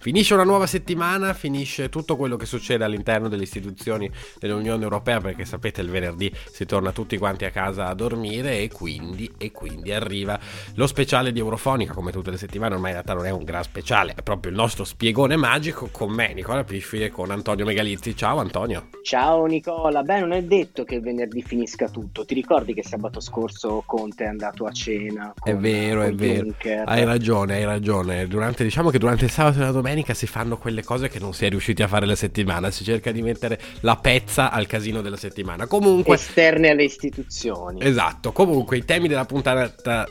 Finisce una nuova settimana, finisce tutto quello che succede all'interno delle istituzioni dell'Unione Europea perché sapete il venerdì si torna tutti quanti a casa a dormire e quindi, e quindi arriva lo speciale di Eurofonica come tutte le settimane, ormai in realtà non è un gran speciale, è proprio il nostro spiegone magico con me Nicola Pisfili e con Antonio Megalizzi. Ciao Antonio. Ciao Nicola, beh non è detto che il venerdì finisca tutto, ti ricordi che sabato scorso Conte è andato a cena? È vero, è vero, Juncker. hai ragione, hai ragione, durante, diciamo che durante il sabato e la domenica domenica si fanno quelle cose che non si è riusciti a fare la settimana, si cerca di mettere la pezza al casino della settimana. Comunque esterne alle istituzioni. Esatto, comunque i temi della puntata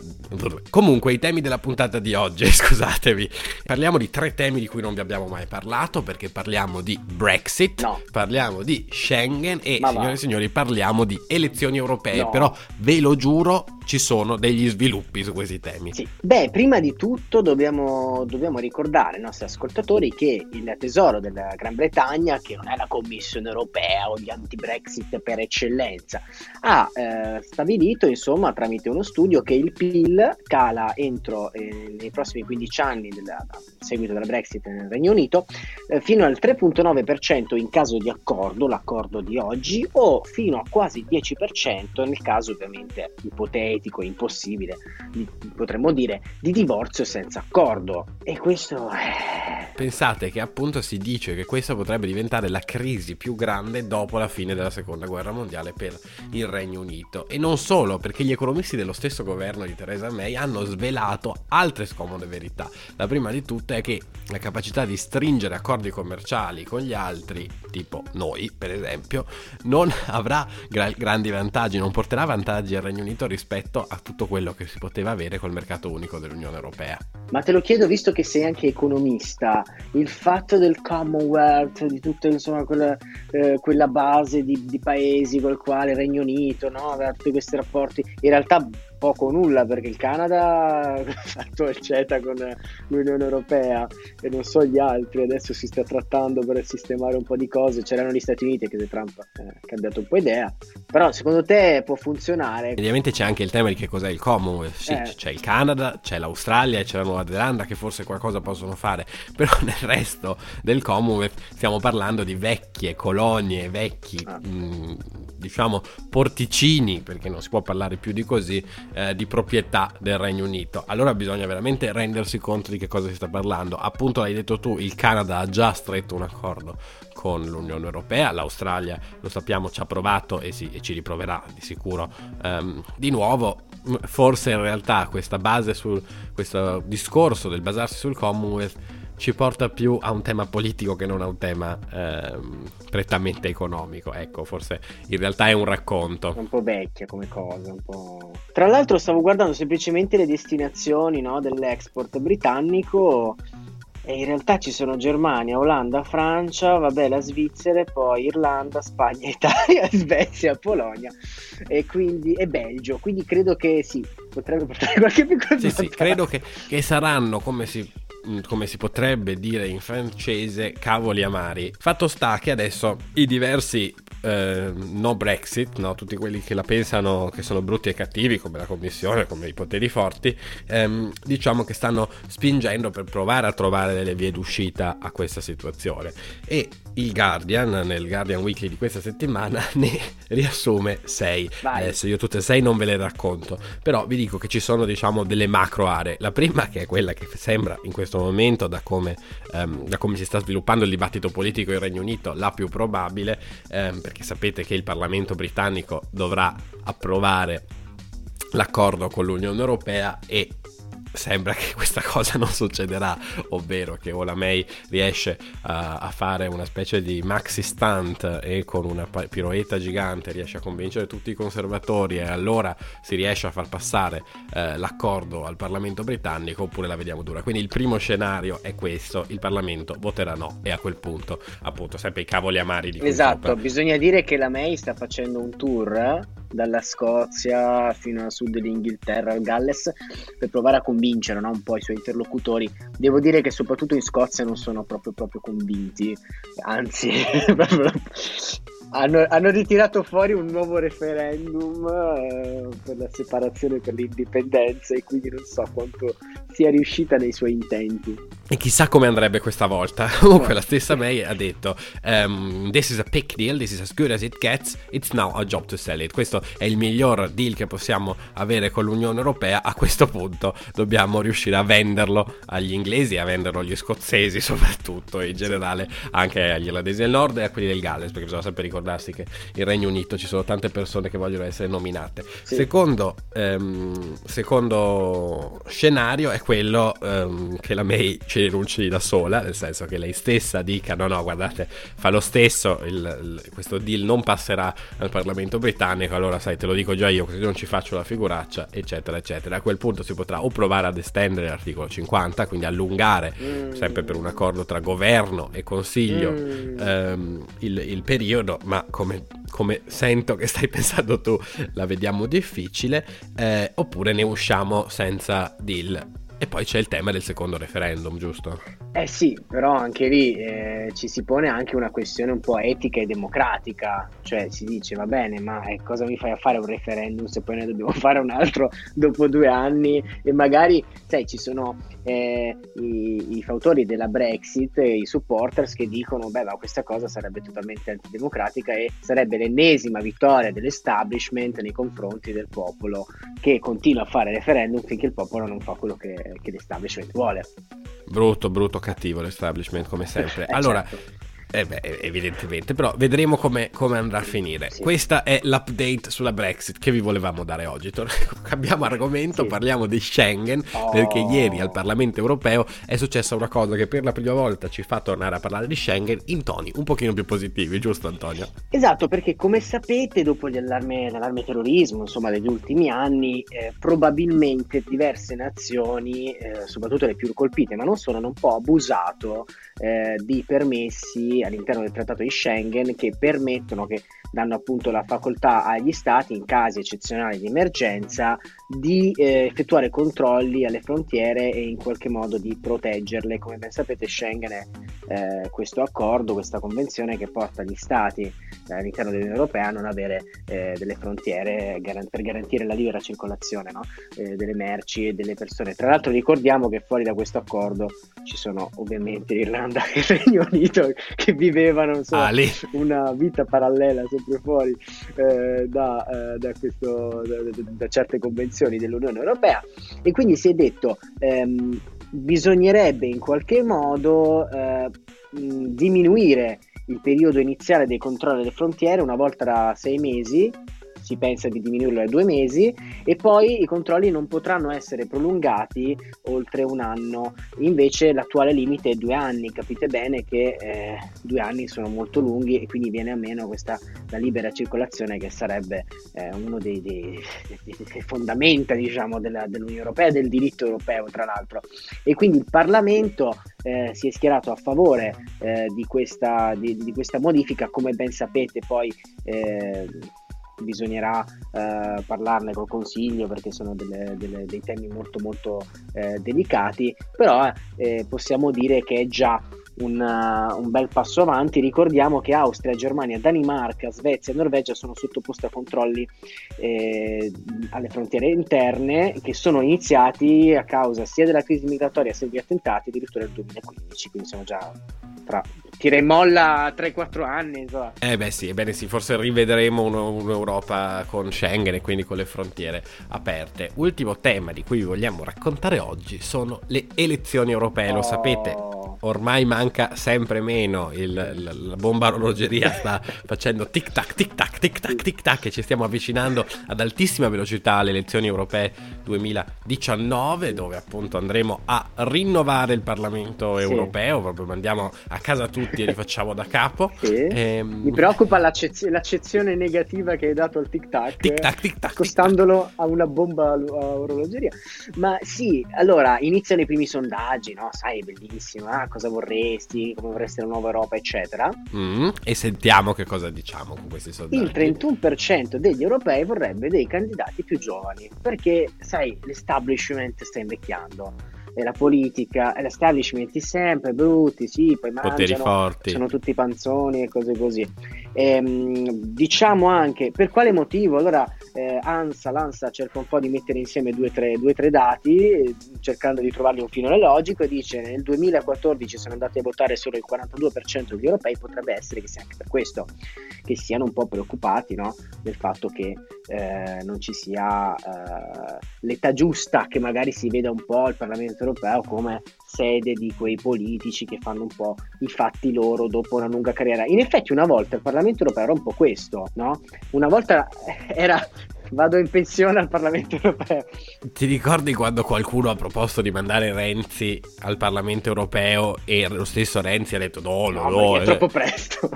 comunque i temi della puntata di oggi, scusatevi. Parliamo di tre temi di cui non vi abbiamo mai parlato perché parliamo di Brexit, no. parliamo di Schengen e Ma signore e signori parliamo di elezioni europee, no. però ve lo giuro ci sono degli sviluppi su questi temi. Sì. Beh, prima di tutto dobbiamo, dobbiamo ricordare ai nostri ascoltatori che il tesoro della Gran Bretagna, che non è la Commissione europea o gli anti-Brexit per eccellenza, ha eh, stabilito, insomma, tramite uno studio che il PIL cala entro eh, nei prossimi 15 anni del seguito della Brexit nel Regno Unito eh, fino al 3.9% in caso di accordo, l'accordo di oggi, o fino a quasi 10% nel caso ovviamente ipotetico ipotetico, impossibile, potremmo dire, di divorzio senza accordo. E questo... Pensate che appunto si dice che questa potrebbe diventare la crisi più grande dopo la fine della seconda guerra mondiale per il Regno Unito. E non solo, perché gli economisti dello stesso governo di Theresa May hanno svelato altre scomode verità. La prima di tutte è che la capacità di stringere accordi commerciali con gli altri, tipo noi per esempio, non avrà gra- grandi vantaggi, non porterà vantaggi al Regno Unito rispetto rispetto a tutto quello che si poteva avere col mercato unico dell'Unione Europea. Ma te lo chiedo visto che sei anche economista, il fatto del Commonwealth, di tutta insomma, quella, eh, quella base di, di, paesi con il quale il Regno Unito no, aveva tutti questi rapporti, in realtà poco o nulla perché il Canada ha fatto il CETA con l'Unione Europea e non so gli altri, adesso si sta trattando per sistemare un po' di cose, c'erano gli Stati Uniti che Trump ha cambiato un po' idea, però secondo te può funzionare? Ovviamente c'è anche il tema di che cos'è il Commonwealth, sì, eh. c'è il Canada, c'è l'Australia e c'è la Nuova Zelanda che forse qualcosa possono fare, però nel resto del Commonwealth stiamo parlando di vecchie colonie, vecchi... Ah. Mh, diciamo porticini, perché non si può parlare più di così, eh, di proprietà del Regno Unito. Allora bisogna veramente rendersi conto di che cosa si sta parlando. Appunto l'hai detto tu, il Canada ha già stretto un accordo con l'Unione Europea, l'Australia lo sappiamo ci ha provato e, si, e ci riproverà di sicuro um, di nuovo. Forse in realtà questa base sul questo discorso del basarsi sul Commonwealth ci porta più a un tema politico che non a un tema ehm, prettamente economico. Ecco, forse in realtà è un racconto. Un po' vecchia come cosa. Po'... Tra l'altro stavo guardando semplicemente le destinazioni no, dell'export britannico e in realtà ci sono Germania, Olanda, Francia, vabbè la Svizzera, poi Irlanda, Spagna, Italia, Svezia, Polonia e, quindi, e Belgio. Quindi credo che sì, potrebbe portare qualche piccola Sì, sì, credo che, che saranno, come si come si potrebbe dire in francese, cavoli amari. Fatto sta che adesso i diversi eh, no Brexit, no? tutti quelli che la pensano che sono brutti e cattivi, come la Commissione, come i poteri forti, ehm, diciamo che stanno spingendo per provare a trovare delle vie d'uscita a questa situazione. E il Guardian, nel Guardian Weekly di questa settimana, ne riassume 6. Adesso io tutte e 6 non ve le racconto, però vi dico che ci sono diciamo delle macro aree. La prima che è quella che sembra in questo momento, da come, um, da come si sta sviluppando il dibattito politico in Regno Unito, la più probabile, um, perché sapete che il Parlamento britannico dovrà approvare l'accordo con l'Unione Europea e sembra che questa cosa non succederà, ovvero che Ola May riesce a, a, fare una specie di maxi stunt e con una piroetta gigante riesce a convincere tutti i conservatori e allora si riesce a far passare eh, l'accordo al Parlamento britannico oppure la vediamo dura. Quindi il primo scenario è questo, il Parlamento voterà no e a quel punto appunto sempre i cavoli amari di Esatto, bisogna dire che la May sta facendo un tour dalla Scozia fino a sud dell'Inghilterra, al Galles, per provare a convincere no, un po' i suoi interlocutori. Devo dire che soprattutto in Scozia non sono proprio, proprio convinti, anzi, hanno, hanno, ritirato fuori un nuovo referendum eh, per la separazione per l'indipendenza e quindi non so quanto sia riuscita nei suoi intenti. E chissà come andrebbe questa volta. Comunque la stessa May ha detto um, This is a pick deal, this is as good as it gets, it's now a job to sell it. Questo è il miglior deal che possiamo avere con l'Unione Europea. A questo punto dobbiamo riuscire a venderlo agli inglesi, a venderlo agli scozzesi soprattutto, in generale anche agli irlandesi del nord e a quelli del Galles, perché bisogna sempre ricordarsi che il Regno Unito ci sono tante persone che vogliono essere nominate. Sì. Secondo, um, secondo scenario è quello um, che la May ci rinunci da sola, nel senso che lei stessa dica no no guardate fa lo stesso, il, il, questo deal non passerà al Parlamento britannico, allora sai te lo dico già io così non ci faccio la figuraccia eccetera eccetera. A quel punto si potrà o provare ad estendere l'articolo 50, quindi allungare mm. sempre per un accordo tra governo e consiglio mm. ehm, il, il, periodo, ma come, come, sento che stai pensando tu la vediamo difficile, eh, oppure ne usciamo senza deal. E poi c'è il tema del secondo referendum, giusto? Eh sì, però anche lì eh, ci si pone anche una questione un po' etica e democratica, cioè si dice va bene, ma eh, cosa mi fai a fare un referendum se poi ne dobbiamo fare un altro dopo due anni e magari, sai, ci sono eh, i, i, fautori della Brexit, i supporters che dicono beh ma questa cosa sarebbe totalmente antidemocratica e sarebbe l'ennesima vittoria dell'establishment nei confronti del popolo che continua a fare referendum finché il popolo non fa quello che, che l'establishment vuole. Brutto, brutto, cattivo l'establishment come sempre. Eh, allora, certo. Eh beh, evidentemente, però vedremo come, come andrà a finire. Sì. Questa è l'update sulla Brexit che vi volevamo dare oggi. Cambiamo argomento, sì. parliamo di Schengen, oh. perché ieri al Parlamento europeo è successa una cosa che per la prima volta ci fa tornare a parlare di Schengen in toni un pochino più positivi, giusto Antonio? Esatto, perché come sapete, dopo l'allarme, l'allarme terrorismo, insomma, degli ultimi anni, eh, probabilmente diverse nazioni, eh, soprattutto le più colpite, ma non solo, hanno un po' abusato eh, di permessi all'interno del trattato di Schengen che permettono, che danno appunto la facoltà agli stati in casi eccezionali di emergenza di eh, effettuare controlli alle frontiere e in qualche modo di proteggerle. Come ben sapete Schengen è eh, questo accordo, questa convenzione che porta gli stati eh, all'interno dell'Unione Europea a non avere eh, delle frontiere per garantire la libera circolazione no? Eh, delle merci e delle persone. Tra l'altro ricordiamo che fuori da questo accordo ci sono ovviamente l'Irlanda e il Regno Unito che vivevano insomma, ah, una vita parallela sempre fuori eh, da, eh, da, questo, da, da, certe convenzioni dell'Unione Europea. E quindi si è detto ehm, bisognerebbe in qualche modo eh, diminuire il periodo iniziale dei controlli alle frontiere una volta da sei mesi si pensa di diminuirlo a due mesi e poi i controlli non potranno essere prolungati oltre un anno, invece l'attuale limite è due anni, capite bene che eh, due anni sono molto lunghi e quindi viene a meno questa la libera circolazione che sarebbe eh, uno dei, dei, dei, fondamenta diciamo, della, dell'Unione Europea del diritto europeo tra l'altro. E quindi il Parlamento eh, si è schierato a favore eh, di questa, di, di, questa modifica come ben sapete poi eh, bisognerà eh, parlarne col consiglio perché sono delle, delle, dei temi molto molto eh, delicati, però eh, possiamo dire che è già un, uh, un, bel passo avanti. Ricordiamo che Austria, Germania, Danimarca, Svezia e Norvegia sono sottoposte a controlli eh, alle frontiere interne che sono iniziati a causa sia della crisi migratoria sia degli attentati addirittura nel 2015, quindi sono già tra tira in molla 3-4 anni. Insomma. Eh beh sì, ebbene sì, forse rivedremo uno, un'Europa con Schengen e quindi con le frontiere aperte. Ultimo tema di cui vi vogliamo raccontare oggi sono le elezioni europee, oh. lo sapete. Ormai manca sempre meno, il, la, la bomba orologeria sta facendo tic tac, tic tac, tic tac, tic tac e ci stiamo avvicinando ad altissima velocità alle elezioni europee 2019 dove appunto andremo a rinnovare il Parlamento sì. europeo, proprio mandiamo a casa tutti e li facciamo da capo. Sì. Ehm... Mi preoccupa l'accez- l'accezione negativa che hai dato al tic tac, tic tac, tic tac accostandolo tic-tac. a una bomba a orologeria. Ma sì, allora iniziano i primi sondaggi, no? Sai, è bellissimo. Ah, cosa vorresti, come vorresti la nuova Europa, eccetera. Mm, e sentiamo che cosa diciamo con questi sondaggi. Il 31% degli europei vorrebbe dei candidati più giovani, perché sai, l'establishment sta invecchiando e la politica e l'establishment sempre brutti, sì, poi Poteri mangiano, forti. sono tutti panzoni e cose così. Ehm, diciamo anche per quale motivo allora eh, ANSA, l'ANSA cerca un po' di mettere insieme due o tre, tre dati cercando di trovargli un filone logico e dice nel 2014 sono andati a votare solo il 42% degli europei potrebbe essere che sia anche per questo che siano un po' preoccupati no? del fatto che eh, non ci sia eh, l'età giusta che magari si veda un po' il Parlamento europeo come sede di quei politici che fanno un po' i fatti loro dopo una lunga carriera. In effetti una volta il Parlamento europeo era un po' questo, no? Una volta era vado in pensione al Parlamento europeo. Ti ricordi quando qualcuno ha proposto di mandare Renzi al Parlamento europeo e lo stesso Renzi ha detto no, no, No, no, è eh, troppo presto.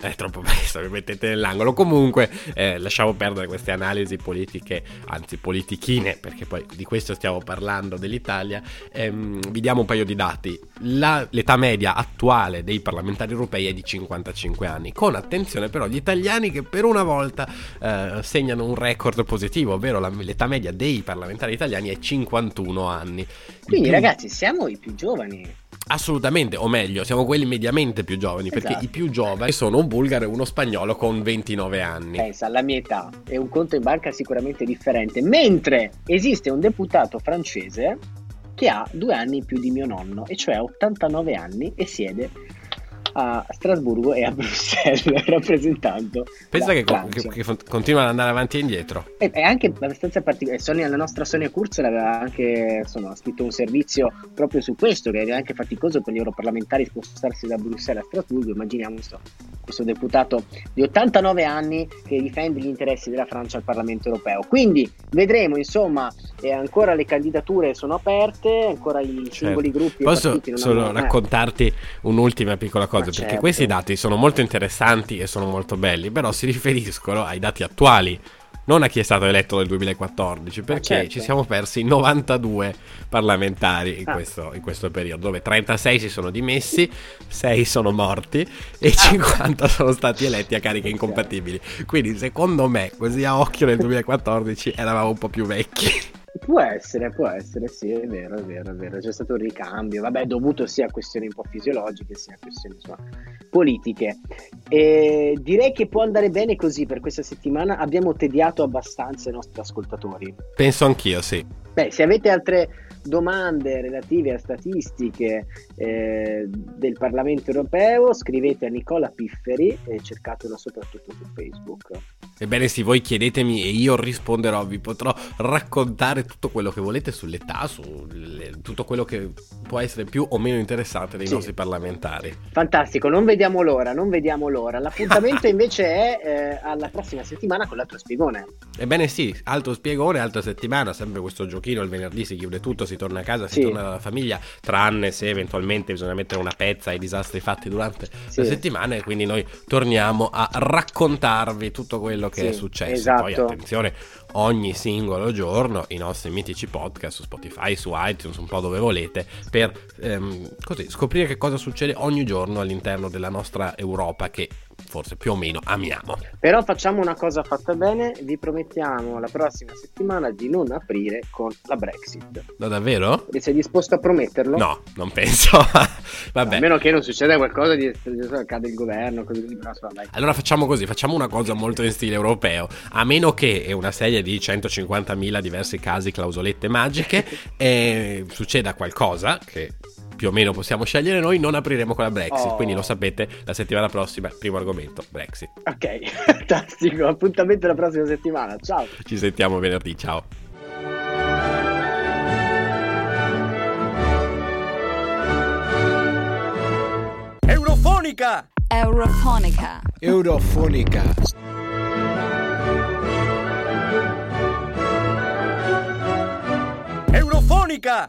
È troppo presto, mi mettete nell'angolo. Comunque, eh, lasciamo perdere queste analisi politiche, anzi politichine, perché poi di questo stiamo parlando dell'Italia. Ehm, vi diamo un paio di dati. La- l'età media attuale dei parlamentari europei è di 55 anni, con attenzione però gli italiani che per una volta eh, segnano un record positivo, ovvero la- l'età media dei parlamentari italiani è 51 anni. Quindi Più- ragazzi siamo i più giovani. Assolutamente, o meglio, siamo quelli mediamente più giovani, perché Esatto. i più giovani sono un bulgaro e uno spagnolo con 29 anni. Pensa, alla mia età e un conto in banca sicuramente differente. Mentre esiste un deputato francese che ha due anni più di mio nonno, e cioè ha 89 anni e siede a Strasburgo e a Bruxelles rappresentando Pensa che, con- che- che continuano ad andare avanti e indietro. È, è anche abbastanza particolare. Sonia- la nostra Sonia Kurz aveva anche insomma, scritto un servizio proprio su questo, che è anche faticoso per gli europarlamentari spostarsi da Bruxelles a Strasburgo. Immaginiamo questo, questo deputato di 89 anni che difende gli interessi della Francia al Parlamento europeo. Quindi vedremo, insomma, eh, ancora le candidature sono aperte, ancora i singoli gruppi. Certo. Posso solo hanno- eh. raccontarti un'ultima piccola cosa, Ma perché certo. questi dati sono molto interessanti e sono molto belli, però si riferiscono ai dati attuali. Non a chi è stato eletto nel 2014, perché certo. ci siamo persi 92 parlamentari in, Ah. questo, in questo periodo, dove 36 si sono dimessi, 6 sono morti Ah. e 50 sono stati eletti a cariche incompatibili. Quindi secondo me, così a occhio nel 2014 eravamo un po' più vecchi. Può essere, può essere, sì, è vero, è vero, è vero. C'è stato un ricambio, vabbè, dovuto sia a questioni un po' fisiologiche, sia a questioni insomma, politiche. E direi che può andare bene così per questa settimana. Abbiamo tediato abbastanza i nostri ascoltatori. Penso anch'io, sì. Beh, se avete altre domande relative a statistiche eh, del Parlamento europeo, scrivete a Nicola Pifferi e cercatelo soprattutto su Facebook. Ebbene sì, voi chiedetemi e io risponderò, vi potrò raccontare tutto quello che volete sull'età, su le- tutto quello che può essere più o meno interessante dei Sì. nostri parlamentari. Fantastico, non vediamo l'ora, non vediamo l'ora. L'appuntamento invece è eh, alla prossima settimana con l'altro spiegone. Ebbene sì, altro spiegone, altra settimana, sempre questo giochino, il venerdì si chiude tutto, si torna a casa, si Sì. torna dalla famiglia, tranne se eventualmente bisogna mettere una pezza ai disastri fatti durante Sì. la settimana e quindi noi torniamo a raccontarvi tutto quello che Sì, è successo. esatto. Poi attenzione, ogni singolo giorno i nostri mitici podcast su Spotify, su iTunes, un po' dove volete, per ehm, così scoprire che cosa succede ogni giorno all'interno della nostra Europa che forse più o meno amiamo. Però facciamo una cosa fatta bene, vi promettiamo la prossima settimana di non aprire con la Brexit. No, davvero? E sei disposto a prometterlo? No, non penso. Vabbè. A meno che non succeda qualcosa di cade il governo, così così, però. Allora facciamo così, facciamo una cosa molto in stile europeo, a meno che è una serie di 150.000 diversi casi clausolette magiche e succeda qualcosa che più o meno possiamo scegliere noi, non apriremo con la Brexit, Oh. quindi lo sapete, la settimana prossima, primo argomento, Brexit. Ok, fantastico. Appuntamento la prossima settimana. Ciao. Ci sentiamo venerdì, ciao. Eurofonica! Eurofonica. Eurofonica. Eurofonica!